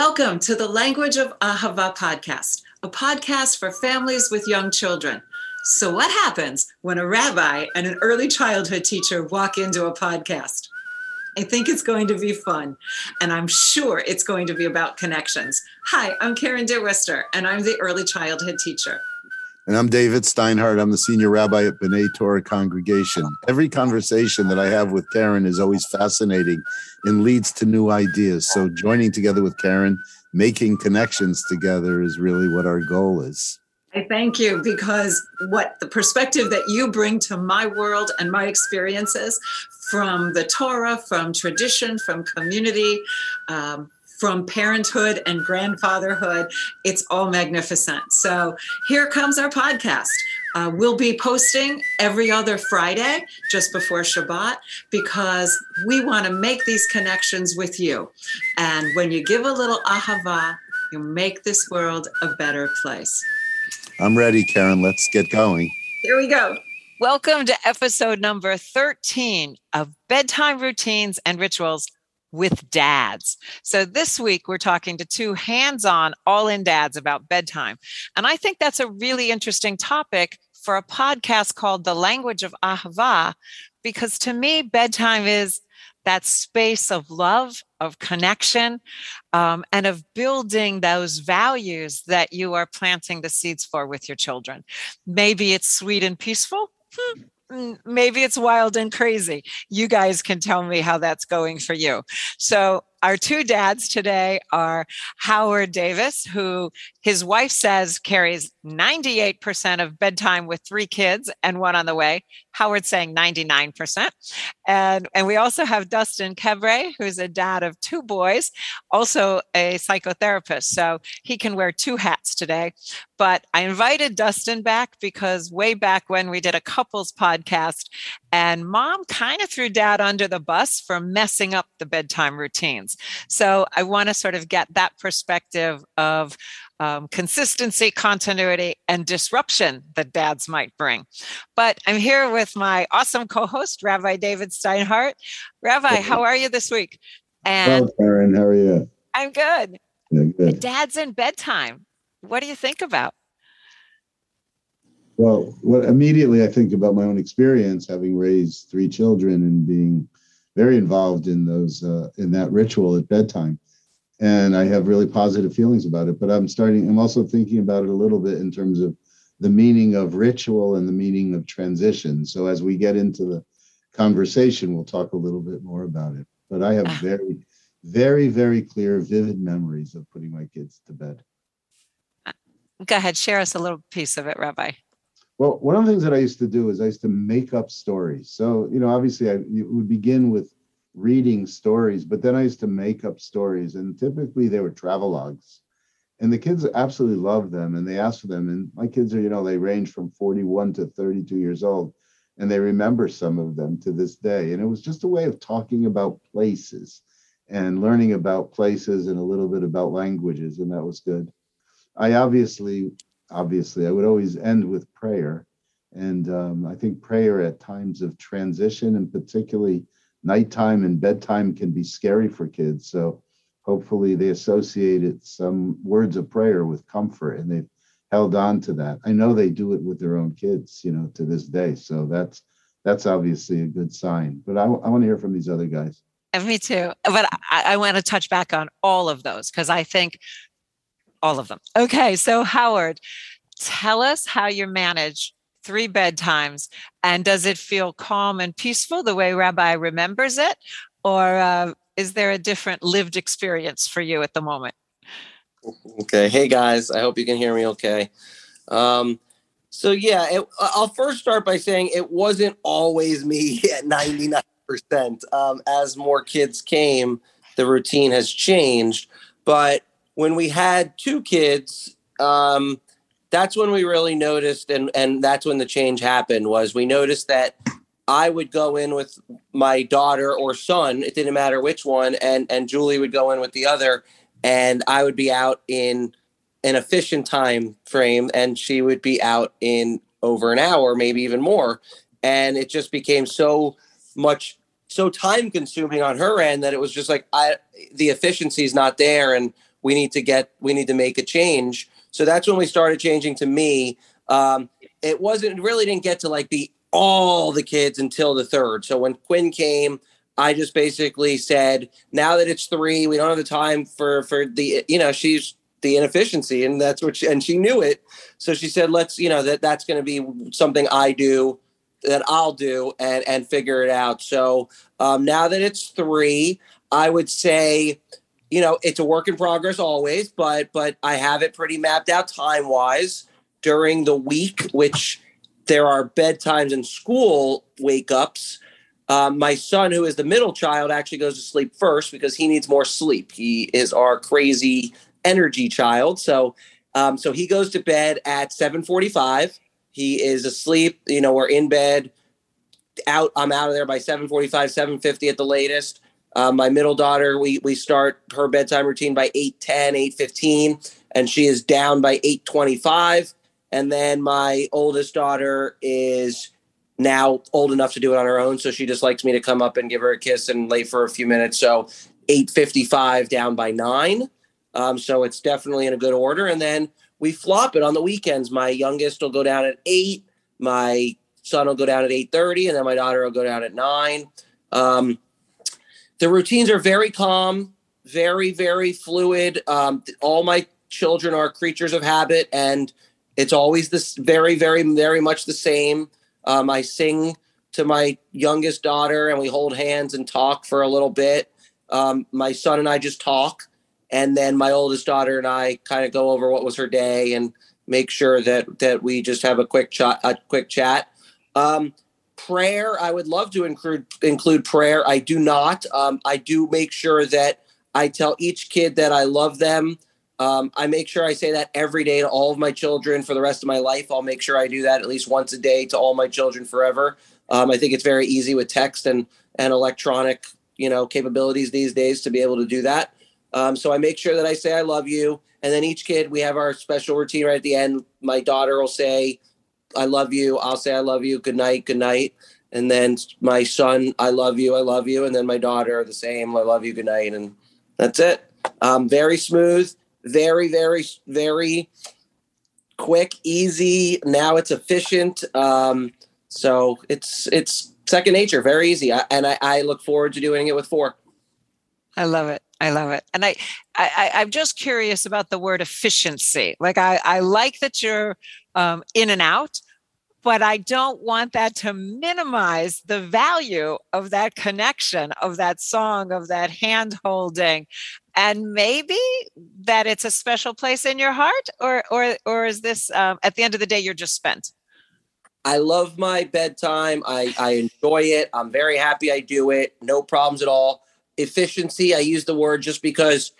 Welcome to the Language of Ahava podcast, a podcast for families with young children. So, what happens when a rabbi and an early childhood teacher walk into a podcast? I think it's going to be fun, and I'm sure it's going to be about connections. Hi, I'm Karen DeWister, and I'm the early childhood teacher. And I'm David Steinhardt. I'm the senior rabbi at B'nai Torah congregation. Every conversation that I have with Karen is always fascinating and leads to new ideas. So joining together with Karen, making connections together is really what our goal is. I thank you because what the perspective that you bring to my world and my experiences from the Torah, from tradition, from community, um, from parenthood and grandfatherhood. It's all magnificent. So here comes our podcast. Uh, we'll be posting every other Friday just before Shabbat because we want to make these connections with you. And when you give a little ahava, you make this world a better place. I'm ready, Karen. Let's get going. Here we go. Welcome to episode number 13 of Bedtime Routines and Rituals with dads. So this week we're talking to two hands-on all-in dads about bedtime. And I think that's a really interesting topic for a podcast called The Language of Ahava because to me bedtime is that space of love, of connection, um, and of building those values that you are planting the seeds for with your children. Maybe it's sweet and peaceful. Hmm Mm, maybe it's wild and crazy. You guys can tell me how that's going for you. So, our two dads today are Howard Davis, who his wife says carries 98% of bedtime with three kids and one on the way. Howard saying 99%. And, and we also have Dustin Kebre, who's a dad of two boys, also a psychotherapist. So he can wear two hats today. But I invited Dustin back because way back when we did a couples podcast, and mom kind of threw dad under the bus for messing up the bedtime So I want to sort of get that perspective of um, consistency, continuity, and disruption that dads might bring. But I'm here with my awesome co host, Rabbi David Steinhardt. Rabbi, how are you this week? And well, Karen, how are you? I'm good. Yeah, good. Dad's in bedtime. What do you think about? Well, what immediately I think about my own experience, having raised three children and being very involved in those uh, in that ritual at bedtime and I have really positive feelings about it. But I'm starting, I'm also thinking about it a little bit in terms of the meaning of ritual and the meaning of transition. So as we get into the conversation, we'll talk a little bit more about it. But I have ah. very, very, very clear, vivid memories of putting my kids to bed. Uh, go ahead, share us a little piece of it, Rabbi. Well, one of the things that I used to do is I used to make up stories. So, you know, obviously I would begin with reading stories, but then I used to make up stories, and typically they were travelogues. And the kids absolutely loved them and they asked for them. And my kids are, you know, they range from 41 to 32 years old, and they remember some of them to this day. And it was just a way of talking about places and learning about places and a little bit about languages, and that was good. I obviously, obviously, I would always end with prayer. And um, I think prayer at times of transition, and particularly nighttime and bedtime can be scary for kids. So hopefully they associated some words of prayer with comfort and they've held on to that. I know they do it with their own kids, you know, to this day. So that's that's obviously a good sign. But I, I want to hear from these other guys. And me too. But I, I want to touch back on all of those because I think all of them. Okay, so Howard, tell us how you manage three bedtimes. And does it feel calm and peaceful the way Rabbi remembers it? Or uh, is there a different lived experience for you at the moment? Okay. Hey, guys. I hope you can hear me okay. Um, so, yeah, it, I'll first start by saying it wasn't always me at 99%. Um, as more kids came, the routine has changed. But when we had two kids, um, that's when we really noticed and and that's when the change happened was we noticed that I would go in with my daughter or son, it didn't matter which one, and and Julie would go in with the other, and I would be out in an efficient time frame, and she would be out in over an hour, maybe even more, and it just became so much so time consuming on her end that it was just like I the efficiency is not there, and we need to get we need to make a change. So that's when we started changing to me. Um, it wasn't really didn't get to like be all the kids until the third. So when quinn came i just basically said now that it's three we don't have the time for for the you know she's the inefficiency and that's what she, and she knew it. So she said let's you know that that's going to be something i do that i'll do and and figure it out. So um, now that it's three i would say you know it's a work in progress always but but i have it pretty mapped out time wise during the week which there are bedtimes and school wake ups um, my son who is the middle child actually goes to sleep first because he needs more sleep he is our crazy energy child. So um, so he goes to bed at 7:45. He is asleep. You know, we're in bed. Out. I'm out of there by 7:45, 7:50 at the latest. Uh, my middle daughter, we we start her bedtime routine by 8:10, 8:15, and she is down by 8:25. And then my oldest daughter is now old enough to do it on her own, so she just likes me to come up and give her a kiss and lay for a few minutes. So 8:55 down by nine. Um, so it's definitely in a good order. And then we flop it on the weekends. My youngest will go down at eight. My son will go down at eight thirty, and then my daughter will go down at nine. Um, the routines are very calm, very very fluid. Um, all my children are creatures of habit, and it's always this very very very much the same. Um, I sing to my youngest daughter, and we hold hands and talk for a little bit. Um, my son and I just talk and then my oldest daughter and I kind of go over what was her day and make sure that that we just have a quick chat. A quick chat. Um, prayer, I would love to include include prayer. I do not. Um, I do make sure that I tell each kid that I love them. Um, I make sure I say that every day to all of my children for the rest of my life. I'll make sure I do that at least once a day to all my children forever. Um, I think it's very easy with text and and electronic, you know, capabilities these days to be able to do that. Um, so I make sure that I say I love you. And then each kid, we have our special routine right at the end. My daughter will say, I love you. I'll say, I love you. Good night. Good night. And then my son, I love you. I love you. And then my daughter, the same. I love you. Good night. And that's it. Um, very smooth, very, very, very quick, easy. Now it's efficient. Um, so it's, it's second nature, very easy. I, and I, I look forward to doing it with four. I love it. I love it. And I, I, I'm just curious about the word efficiency. Like I, I like that you're um, in and out, but I don't want that to minimize the value of that connection, of that song, of that hand holding. And maybe that it's a special place in your heart, or or or is this um, at the end of the day you're just spent? I love my bedtime. I, I enjoy it. I'm very happy I do it. No problems at all efficiency. I use the word just because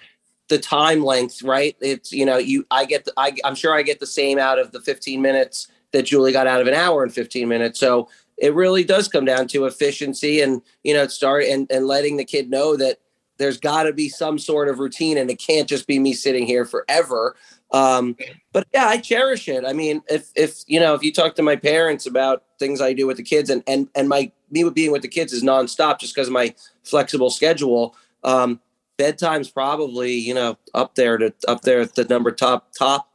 the time length, right? It's you know, you I get the, I I'm sure I get the same out of the 15 minutes that Julie got out of an hour and 15 minutes. So it really does come down to efficiency and you know start and and letting the kid know that there's got to be some sort of routine and it can't just be me sitting here forever um, but yeah i cherish it i mean if if you know if you talk to my parents about things i do with the kids and and and my me being with the kids is nonstop just because of my flexible schedule. Um, bedtime's probably you know up there to up there at the number top top.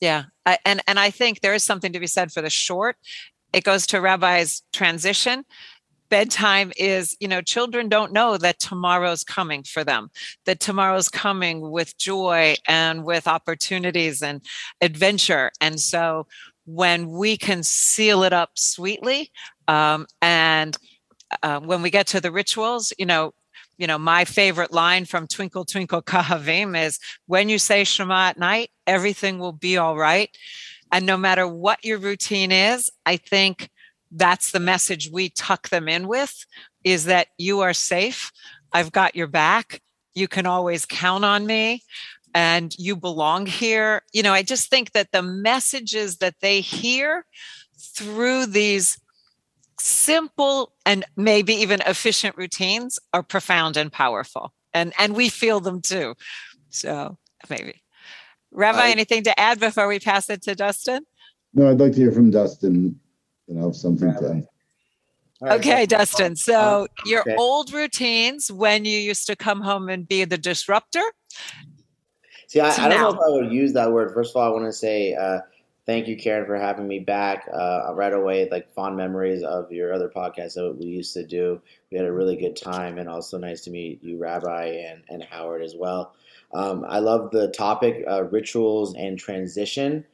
Yeah, I, and and I think there is something to be said for the short. It goes to Rabbi's transition bedtime is you know children don't know that tomorrow's coming for them that tomorrow's coming with joy and with opportunities and adventure and so when we can seal it up sweetly um, and uh, when we get to the rituals you know you know my favorite line from twinkle twinkle kochavim is when you say shema at night everything will be all right. And no matter what your routine is i think that's the message we tuck them in with is that you are safe. I've got your back. You can always count on me and you belong here. You know, I just think that the messages that they hear through these simple and maybe even efficient routines are profound and powerful. And and we feel them too. So maybe. Rabbi, I, anything to add before we pass it to Dustin? No, I'd like to hear from Dustin, you know, something to All right, Okay, so- Dustin. So uh, your okay. old routines when you used to come home and be the disruptor. See, I, I don't know if I would use that word. First of all, I want to say uh, thank you, Karen, for having me back. Uh, right away, like fond memories of your other podcast that we used to do. We had a really good time, and also nice to meet you, Rabbi, and, and Howard as well. Um, I love the topic, uh, rituals and transition.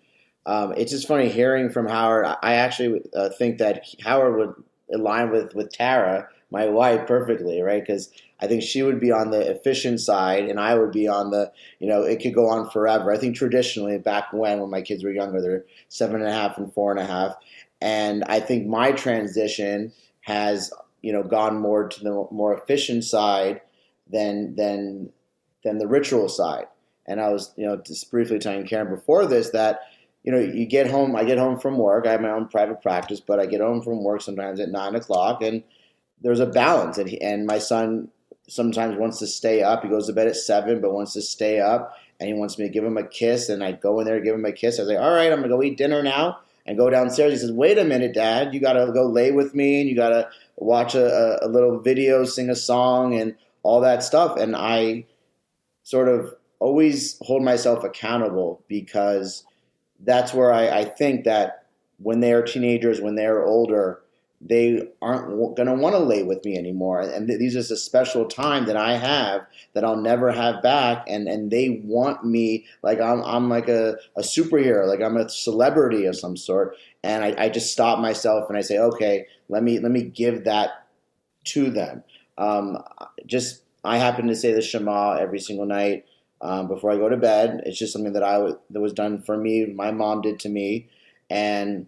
Um, it's just funny hearing from Howard. I- actually uh, think that Howard would align with with Tara, my wife, perfectly, right? Because I think she would be on the efficient side, and I would be on the you know, it could go on forever. I think traditionally, back when when my kids were younger, they're seven and a half and four and a half, and I think my transition has you know gone more to the more efficient side than than than the ritual side. And I was you know just briefly telling Karen before this that you know you get home, I get home from work, I have my own private practice, but I get home from work sometimes at nine o'clock, and there's a balance, and he, and my son sometimes wants to stay up. He goes to bed at seven, but wants to stay up, and he wants me to give him a kiss. And I go in there, give him a kiss. I like, "All right, I'm gonna go eat dinner now." And go downstairs. He says, "Wait a minute, Dad. You gotta go lay with me, and you gotta watch a, a, little video, sing a song, and all that stuff." And I sort of always hold myself accountable because that's where I, I think that when they are teenagers, when they're older, they aren't going to want to lay with me anymore. And th- these is a special time that I have that I'll never have back. And, and they want me like I'm, I'm like a, a superhero, like I'm a celebrity of some sort. And I, I just stop myself and I say, okay, let me, let me give that to them. Um, just, I happen to say the Shema every single night um, before I go to bed. It's just something that I w- that was done for me. My mom did to me, and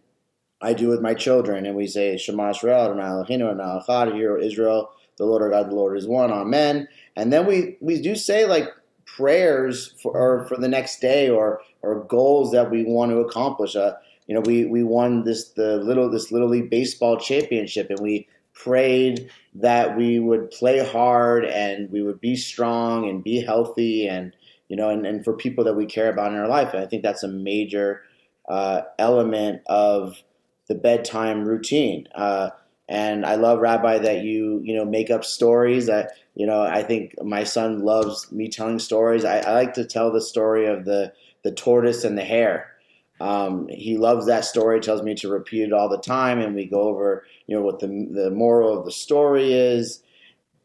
I do with my children. And we say Shema Israel, Adonai Eloheinu, Adonai Echad, Hear, O Israel, the Lord our God, the Lord is one. Amen. And then we we do say like prayers for or for the next day or or goals that we want to accomplish. Uh, you know, we we won this the little this little league baseball championship, and we prayed that we would play hard and we would be strong and be healthy and you know and, and for people that we care about in our life and i think that's a major uh, element of the bedtime routine. Uh, and i love rabbi that you you know make up stories that you know i think my son loves me telling stories. I, I like to tell the story of the the tortoise and the hare. Um, he loves that story tells me to repeat it all the time and we go over you know what the the moral of the story is.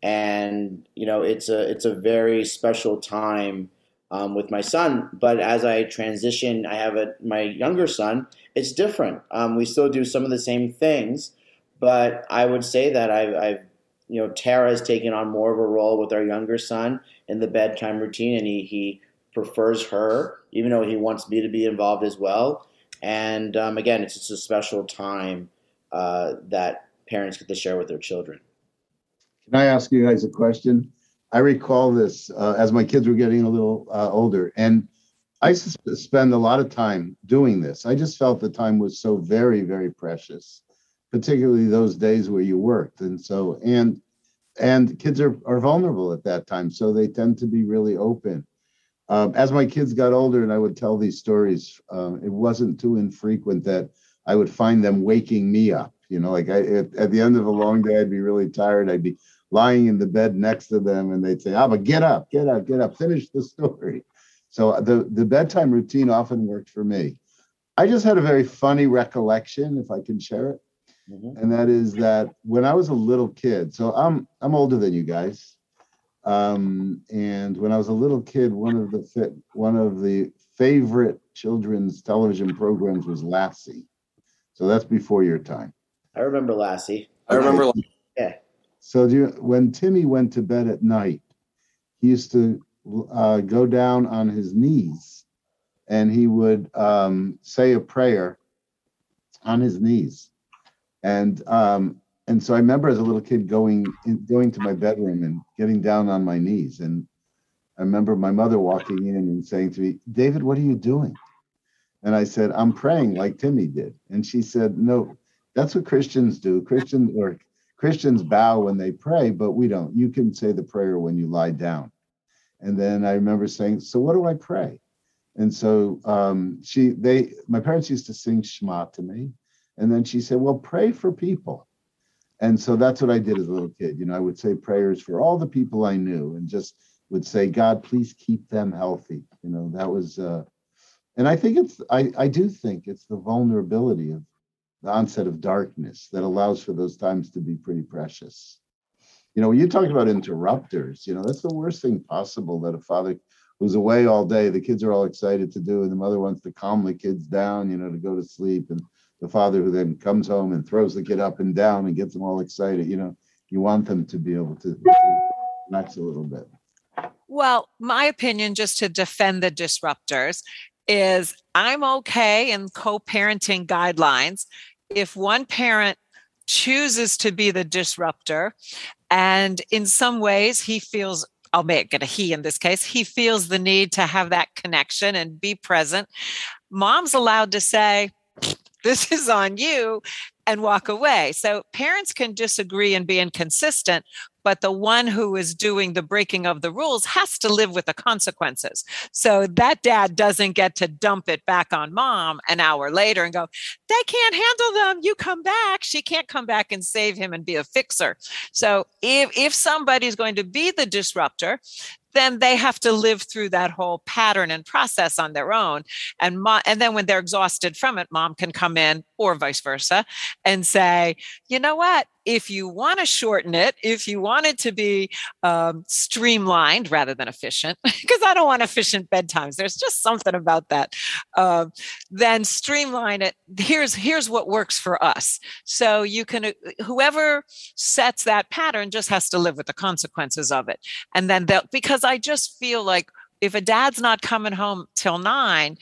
And you know it's a it's a very special time um, with my son but as i transition i have a my younger son it's different um, we still do some of the same things but i would say that i've, I've you know tara has taken on more of a role with our younger son in the bedtime routine and he he prefers her even though he wants me to be involved as well and um, again it's just a special time uh, that parents get to share with their children. Can I ask you guys a question? I recall this uh, as my kids were getting a little uh, older, and I spend a lot of time doing this. I just felt the time was so very, very precious, particularly those days where you worked, and so and and kids are are vulnerable at that time, so they tend to be really open. Um, as my kids got older, and I would tell these stories, um, it wasn't too infrequent that I would find them waking me up. You know, like I at, at the end of a long day, I'd be really tired. I'd be lying in the bed next to them, and they'd say, "Abba, get up, get up, get up, finish the story." So the the bedtime routine often worked for me. I just had a very funny recollection, if I can share it, Mhm. and that is that when I was a little kid. So I'm I'm older than you guys, um, and when I was a little kid, one of the fa- one of the favorite children's television programs was Lassie. So that's before your time. I remember Lassie. I remember So you, when Timmy went to bed at night, he used to uh, go down on his knees, and he would um, say a prayer on his knees, and um, and so I remember as a little kid going in, going to my bedroom and getting down on my knees, and I remember my mother walking in and saying to me, "David, what are you doing?" And I said, "I'm praying like Timmy did," and she said, "No, that's what Christians do. Christians or Christians bow when they pray, but we don't. You can say the prayer when you lie down. And then I remember saying, "So what do I pray?" And so um, she, they, my parents used to sing Shema to me, and then she said, "Well, pray for people." And so that's what I did as a little kid. You know, I would say prayers for all the people I knew and just would say, God, please keep them healthy. You know, that was, uh, and I think it's, I, I do think it's the vulnerability of the onset of darkness that allows for those times to be pretty precious. You know, when you talk about interrupters, you know, that's the worst thing possible that a father who's away all day, the kids are all excited to do, and the mother wants to calm the kids down, you know, to go to sleep. And the father who then comes home and throws the kid up and down and gets them all excited, you know, you want them to be able to relax a little bit. Well, my opinion, just to defend the disruptors, is I'm okay in co parenting guidelines if one parent chooses to be the disruptor and in some ways he feels I'll make it a he in this case. He feels the need to have that connection and be present. Mom's allowed to say, This is on you and walk away. So parents can disagree and be inconsistent, but the one who is doing the breaking of the rules has to live with the consequences. So that dad doesn't get to dump it back on mom an hour later and go, they can't handle them. You come back. She can't come back and save him and be a fixer. So if, if somebody's going to be the disruptor, then they have to live through that whole pattern and process on their own. And and then when they're exhausted from it, mom can come in or vice versa and say, you know what? If you want to shorten it, if you want it to be um, streamlined rather than efficient, because I don't want efficient bedtimes. There's just something about that. Uh, then streamline it. Here's here's what works for us. So you can uh, whoever sets that pattern just has to live with the consequences of it. And then they'll because I just feel like if a dad's not coming home till nine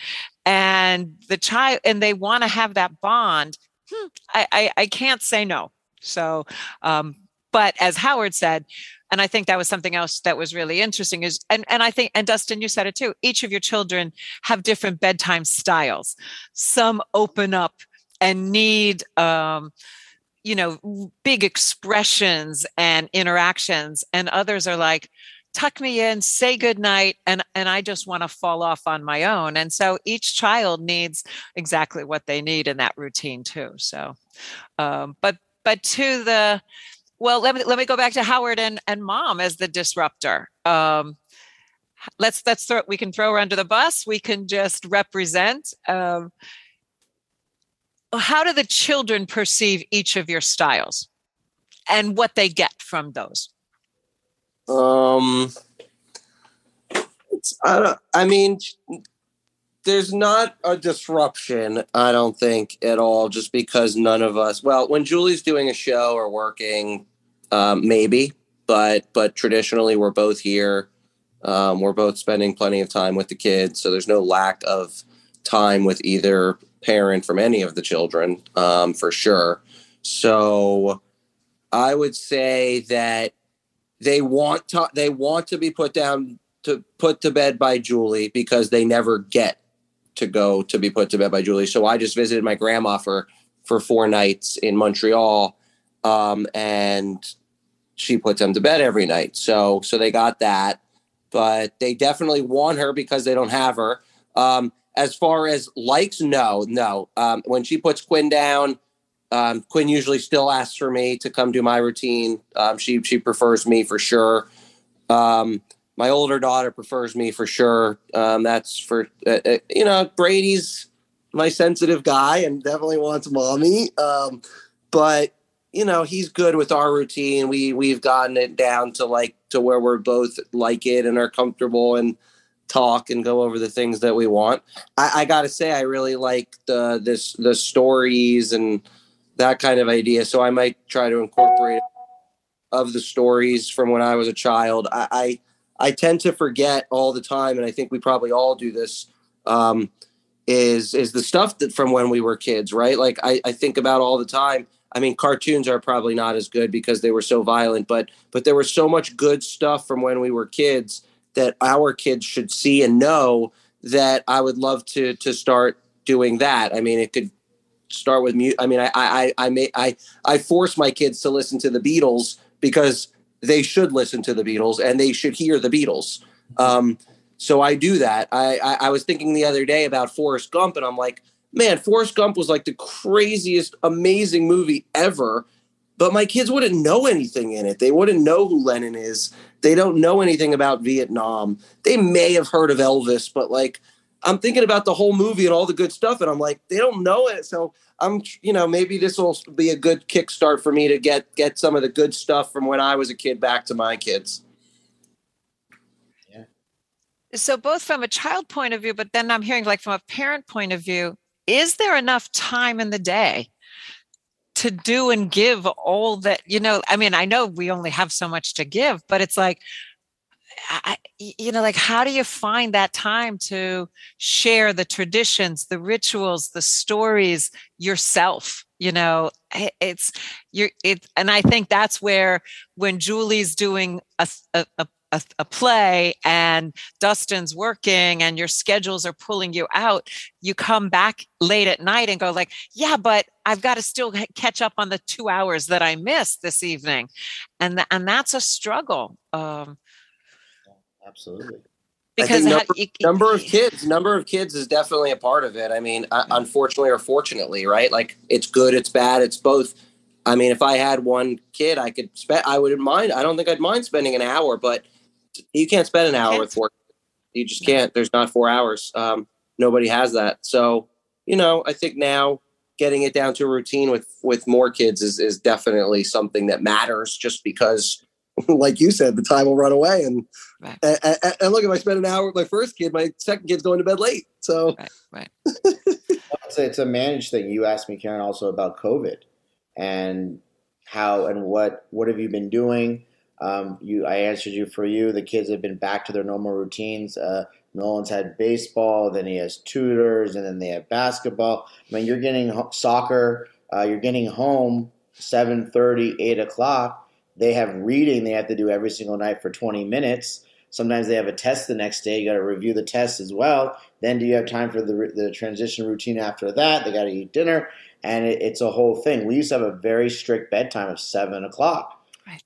and the child and they want to have that bond hmm, I, I, I can't say no so, um, but as Howard said, and I think that was something else that was really interesting is, and, and I think, and Dustin, you said it too, each of your children have different bedtime styles. Some open up and need, um, you know, big expressions and interactions, and others are like, tuck me in say good night and and i just want to fall off on my own and so each child needs exactly what they need in that routine too so um, but but to the well let me let me go back to howard and and mom as the disruptor. Um let's let's throw we can throw her under the bus. We can just represent um how do the children perceive each of your styles and what they get from those? Um I, don't, I mean there's not a disruption, I don't think at all, just because none of us. Well, when Julie's doing a show or working, um, maybe, but but traditionally we're both here. Um, we're both spending plenty of time with the kids, so there's no lack of time with either parent from any of the children, um, for sure. So I would say that they want to they want to be put down to put to bed by Julie because they never get to go to be put to bed by Julie. So I just visited my grandma for for four nights in Montreal, um, and she puts them to bed every night. So so they got that, but they definitely want her because they don't have her. Um, as far as likes, no, no. Um, when she puts Quinn down, um, Quinn usually still asks for me to come do my routine. Um, she she prefers me for sure. Um, my older daughter prefers me for sure. Um, that's for uh, uh, you know Brady's my sensitive guy and definitely wants mommy. Um, but you know he's good with our routine. We we've gotten it down to like to where we're both like it and are comfortable and talk and go over the things that we want. I, I got to say I really like the this the stories and that kind of idea. So I might try to incorporate of the stories from when I was a child. I, I I tend to forget all the time, and I think we probably all do this. Um, is is the stuff that from when we were kids, right? Like I, I think about all the time. I mean, cartoons are probably not as good because they were so violent, but but there was so much good stuff from when we were kids that our kids should see and know that I would love to to start doing that. I mean, it could start with mute. I mean, I I I may I I force my kids to listen to the Beatles because they should listen to the Beatles and they should hear the Beatles. Um, so I do that. I, I, I was thinking the other day about Forrest Gump, and I'm like, man, Forrest Gump was like the craziest, amazing movie ever. but my kids wouldn't know anything in it. They wouldn't know who Lennon is. They don't know anything about Vietnam. They may have heard of Elvis, but like I'm thinking about the whole movie and all the good stuff, and I'm like, they don't know it. So I'm, you know, maybe this will be a good kickstart for me to get get some of the good stuff from when I was a kid back to my kids. Yeah. So both from a child point of view, but then I'm hearing like from a parent point of view, is there enough time in the day to do and give all that, you know, I mean, I know we only have so much to give, but it's like I, you know, like how do you find that time to share the traditions, the rituals, the stories yourself? You know, it's you're it, and I think that's where when Julie's doing a, a, a a, play and Dustin's working and your schedules are pulling you out, you come back late at night and go like, yeah, but I've got to still catch up on the two hours that I missed this evening, and th- and that's a struggle. Um, Absolutely. Because number, how, you, number, of kids, number of kids is definitely a part of it. I mean, uh, unfortunately or fortunately, right? Like it's good, it's bad, it's both. I mean, if I had one kid, I could spend. I wouldn't mind. I don't think I'd mind spending an hour, but you can't spend an hour with four. You just can't. There's not four hours. Um, nobody has that. So you know, I think now getting it down to a routine with with more kids is is definitely something that matters. Just because like you said, the time will run away. And, right. and, and, and, look, if I spend an hour with my first kid, my second kid's going to bed late. So, right, right. it's, a, it's a managed thing. You asked me, Karen, also about COVID and how and what what have you been doing? Um, you, I answered you for you. The kids have been back to their normal routines. Uh, Nolan's had baseball, then he has tutors, and then they have basketball. I mean, you're getting soccer. Uh, you're getting home 7.30, 8 o'clock they have reading they have to do every single night for 20 minutes. Sometimes they have a test the next day. You got to review the test as well. Then do you have time for the, the transition routine after that? They got to eat dinner, and it, it's a whole thing. We used to have a very strict bedtime of seven o'clock, right.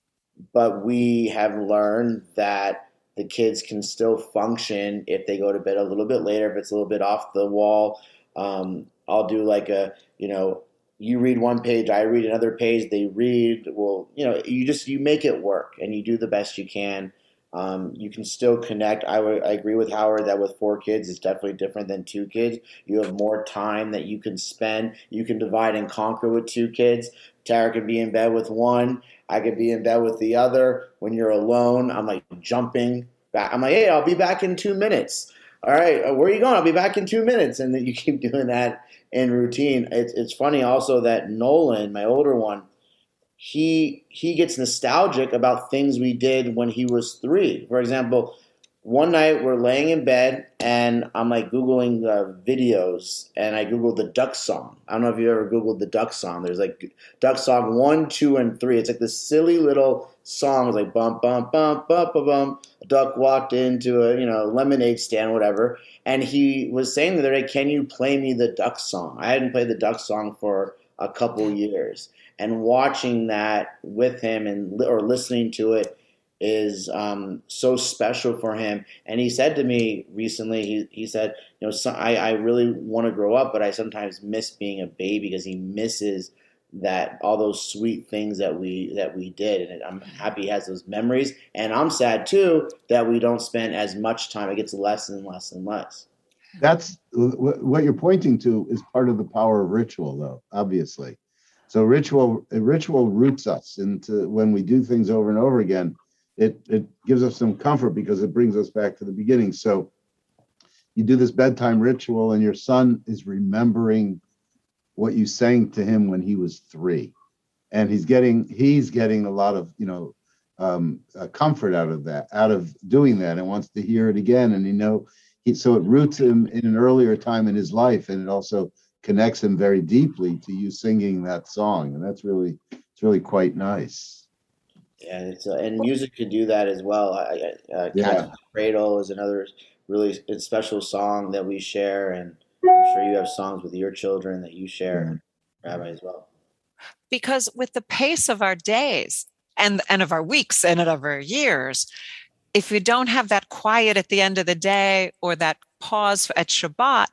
but we have learned that the kids can still function if they go to bed a little bit later. If it's a little bit off the wall, um, I'll do like a you know you read one page, I read another page, they read. Well, you know, you just you make it work and you do the best you can. Um, you can still connect. I, w- I agree with Howard that with four kids, it's definitely different than two kids. You have more time that you can spend. You can divide and conquer with two kids. Tara could be in bed with one. I could be in bed with the other. When you're alone, I'm like jumping back. I'm like, hey, I'll be back in two minutes. All right, uh, where are you going? I'll be back in two minutes. And then you keep doing that in routine. It's it's funny also that Nolan, my older one, he he gets nostalgic about things we did when he was three. For example, one night we're laying in bed and I'm like googling uh, videos and I googled the duck song. I don't know if you ever googled the duck song. There's like duck song one, two, and three. It's like this silly little song. It's like bump, bump, bump, bump, bump, bump. A duck walked into a you know lemonade stand, whatever. And he was saying the other day, "Can you play me the duck song?" I hadn't played the duck song for a couple years, and watching that with him and or listening to it is um, so special for him. And he said to me recently, he, he said, you know, so I, I really want to grow up, but I sometimes miss being a baby because he misses that all those sweet things that we that we did. And i'm happy he has those memories. And i'm sad too that we don't spend as much time it gets less and less and less. That's what you're pointing to is part of the power of ritual though obviously. So ritual ritual roots us into when we do things over and over again it it gives us some comfort because it brings us back to the beginning. So you do this bedtime ritual, and your son is remembering what you sang to him when he was three, and he's getting he's getting a lot of you know um, uh, comfort out of that, out of doing that, and wants to hear it again. And you know, he, so it roots him in an earlier time in his life, and it also connects him very deeply to you singing that song, and that's really it's really quite nice. Yeah, it's uh, and music can do that as well. I, uh, yeah. Cradle is another really special song that we share, and I'm sure you have songs with your children that you share, mm-hmm. Rabbi, as well. Because with the pace of our days and and of our weeks and of our years, if you don't have that quiet at the end of the day or that pause at Shabbat,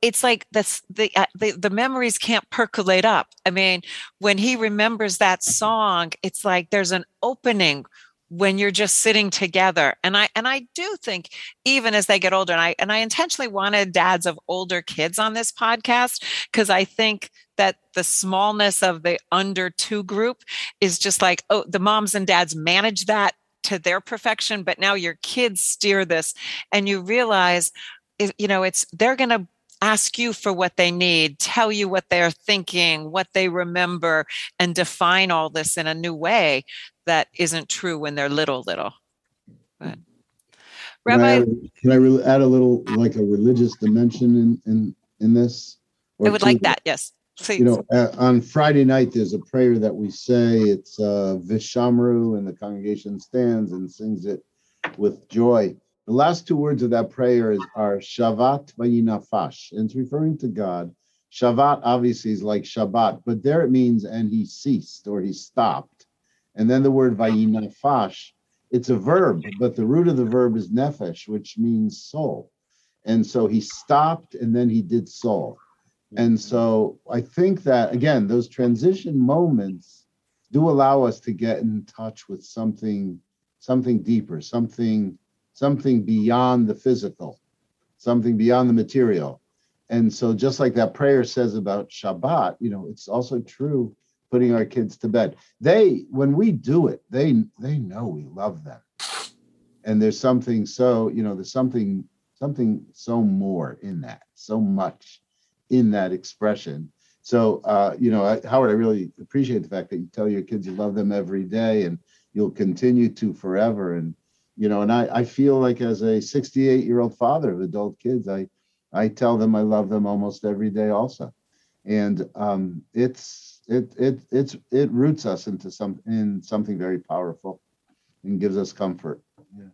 it's like this the, uh, the the memories can't percolate up i mean when he remembers that song it's like there's an opening when you're just sitting together and i and i do think even as they get older and i and i intentionally wanted dads of older kids on this podcast because i think that the smallness of the under two group is just like oh the moms and dads manage that to their perfection but now your kids steer this and you realize you know it's they're going to ask you for what they need tell you what they're thinking what they remember and define all this in a new way that isn't true when they're little little but Can I, rabbi can I re- add a little like a religious dimension in in in this? i would like that yes please You know, uh, on Friday night there's a prayer that we say. It's uh, Vishamru, and the congregation stands and sings it with joy. The last two words of that prayer is, are Shavat Vayinafash, and it's referring to God. Shavat obviously is like Shabbat, but there it means and he ceased or he stopped. And then the word Vayinafash, it's a verb, but the root of the verb is nefesh, which means soul. And so he stopped and then he did soul. And so I think that again, those transition moments do allow us to get in touch with something, something deeper, something, something beyond the physical, something beyond the material. And so just like that prayer says about Shabbat, you know, it's also true putting our kids to bed. They, when we do it, they they know we love them. And there's something so, you know, there's something, something so more in that, so much in that expression. So, uh, you know, I, Howard, I really appreciate the fact that you tell your kids you love them every day and you'll continue to forever. And, you know, and I, I feel like as a 68 year old father of adult kids, I, I tell them I love them almost every day also. And um, it's, it, it, it's, it roots us into some, in something very powerful and gives us comfort. Yeah.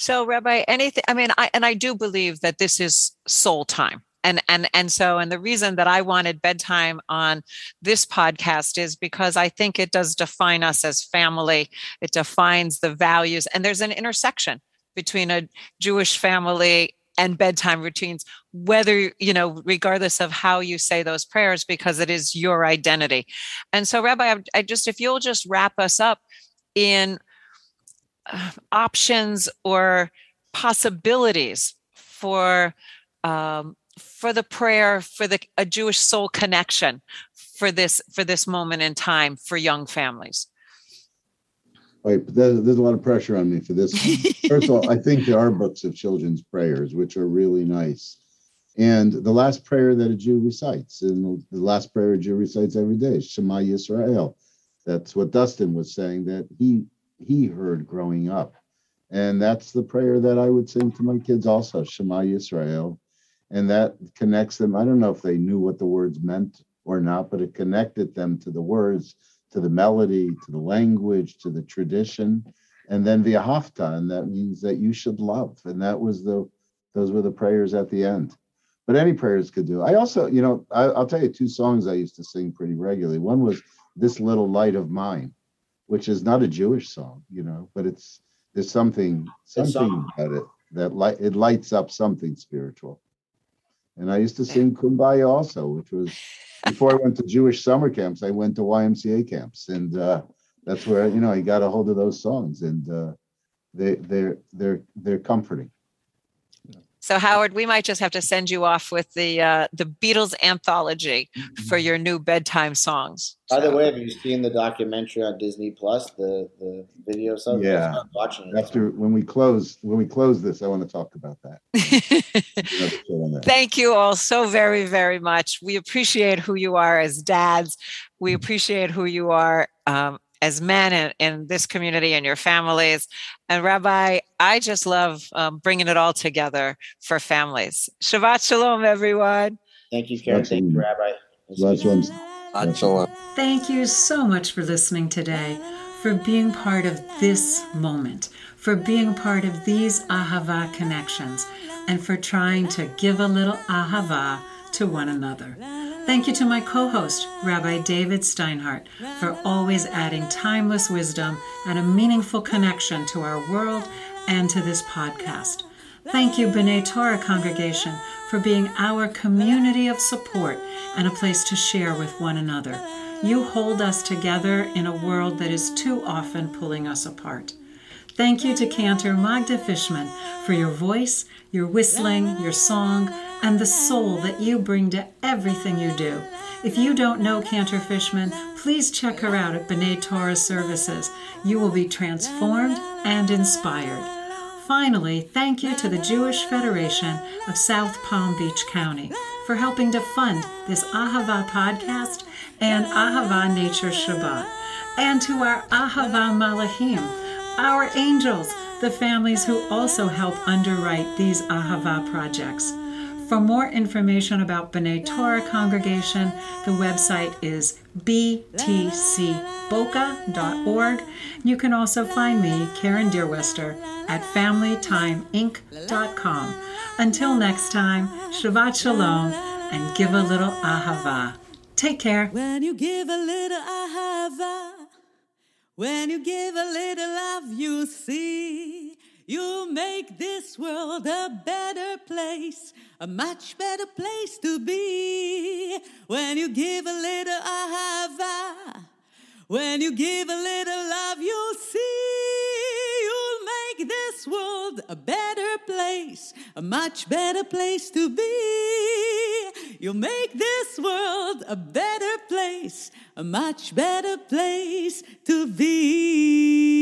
So, Rabbi, anything? I mean, I and I do believe that this is soul time, and and and so, and the reason that I wanted bedtime on this podcast is because I think it does define us as family. It defines the values, and there's an intersection between a Jewish family and bedtime routines whether you know regardless of how you say those prayers because it is your identity and so rabbi I, just if you'll just wrap us up in uh, options or possibilities for um, for the prayer for the a Jewish soul connection for this for this moment in time for young families. Right, but there's, there's a lot of pressure on me for this. First of all, I think there are books of children's prayers, which are really nice. And the last prayer that a Jew recites, and the last prayer a Jew recites every day is Shema Yisrael. That's what Dustin was saying that he he heard growing up. And that's the prayer that I would sing to my kids also, Shema Yisrael. And that connects them. I don't know if they knew what the words meant or not, but it connected them to the words, to the melody, to the language, to the tradition. And then V'ahavta, and that means that you should love. And that was the those were the prayers at the end. But any prayers could do. I also, you know, I, I'll tell you two songs I used to sing pretty regularly. One was This Little Light of Mine which is not a Jewish song, you know, but it's there's something something about it that light it lights up something spiritual. And I used to sing Kumbaya also, which was before I went to Jewish summer camps. I went to YMCA camps, and uh, that's where you know I got a hold of those songs, and uh, they they're they're they're comforting. So Howard, we might just have to send you off with the uh, the Beatles anthology for your new bedtime songs. By the way, have you seen the documentary on Disney Plus? The the video stuff. Yeah. I'm watching it. After when we close when we close this, I want to talk about that. Another show on that. Thank you all so very, very much. We appreciate who you are as dads. We appreciate who you are um, as men in, in this community and your families. And Rabbi, I just love um, bringing it all together for families. Shabbat Shalom, everyone. Thank you, Karen. Thank you, Rabbi. Last one's Shalom. Thank you so much for listening today, for being part of this moment, for being part of these Ahava connections, and for trying to give a little Ahava to one another. Thank you to my co host, Rabbi David Steinhardt, for always adding timeless wisdom and a meaningful connection to our world and to this podcast. Thank you, B'nai Torah congregation, for being our community of support and a place to share with one another. You hold us together in a world that is too often pulling us apart. Thank you to Cantor Magda Fishman for your voice, your whistling, your song, and the soul that you bring to everything you do. If you don't know Cantor Fishman, please check her out at B'nai Torah Services. You will be transformed and inspired. Finally, thank you to the Jewish Federation of South Palm Beach County for helping to fund this Ahava podcast and Ahava Nature Shabbat, and to our Ahava Malachim, our angels, the families who also help underwrite these Ahava projects. For more information about B'nai Torah congregation, the website is btcboca.org. You can also find me, Karen Deerwester, at familytimeinc.com. Until next time, Shabbat Shalom and give a little ahava. Take care. When you give a little ahava, when you give a little love, you see, you make this world a better place, a much better place to be. When you give a little ahava, uh, when you give a little love, you'll see, you'll make this world a better place, a much better place to be. You'll make this world a better place, a much better place to be.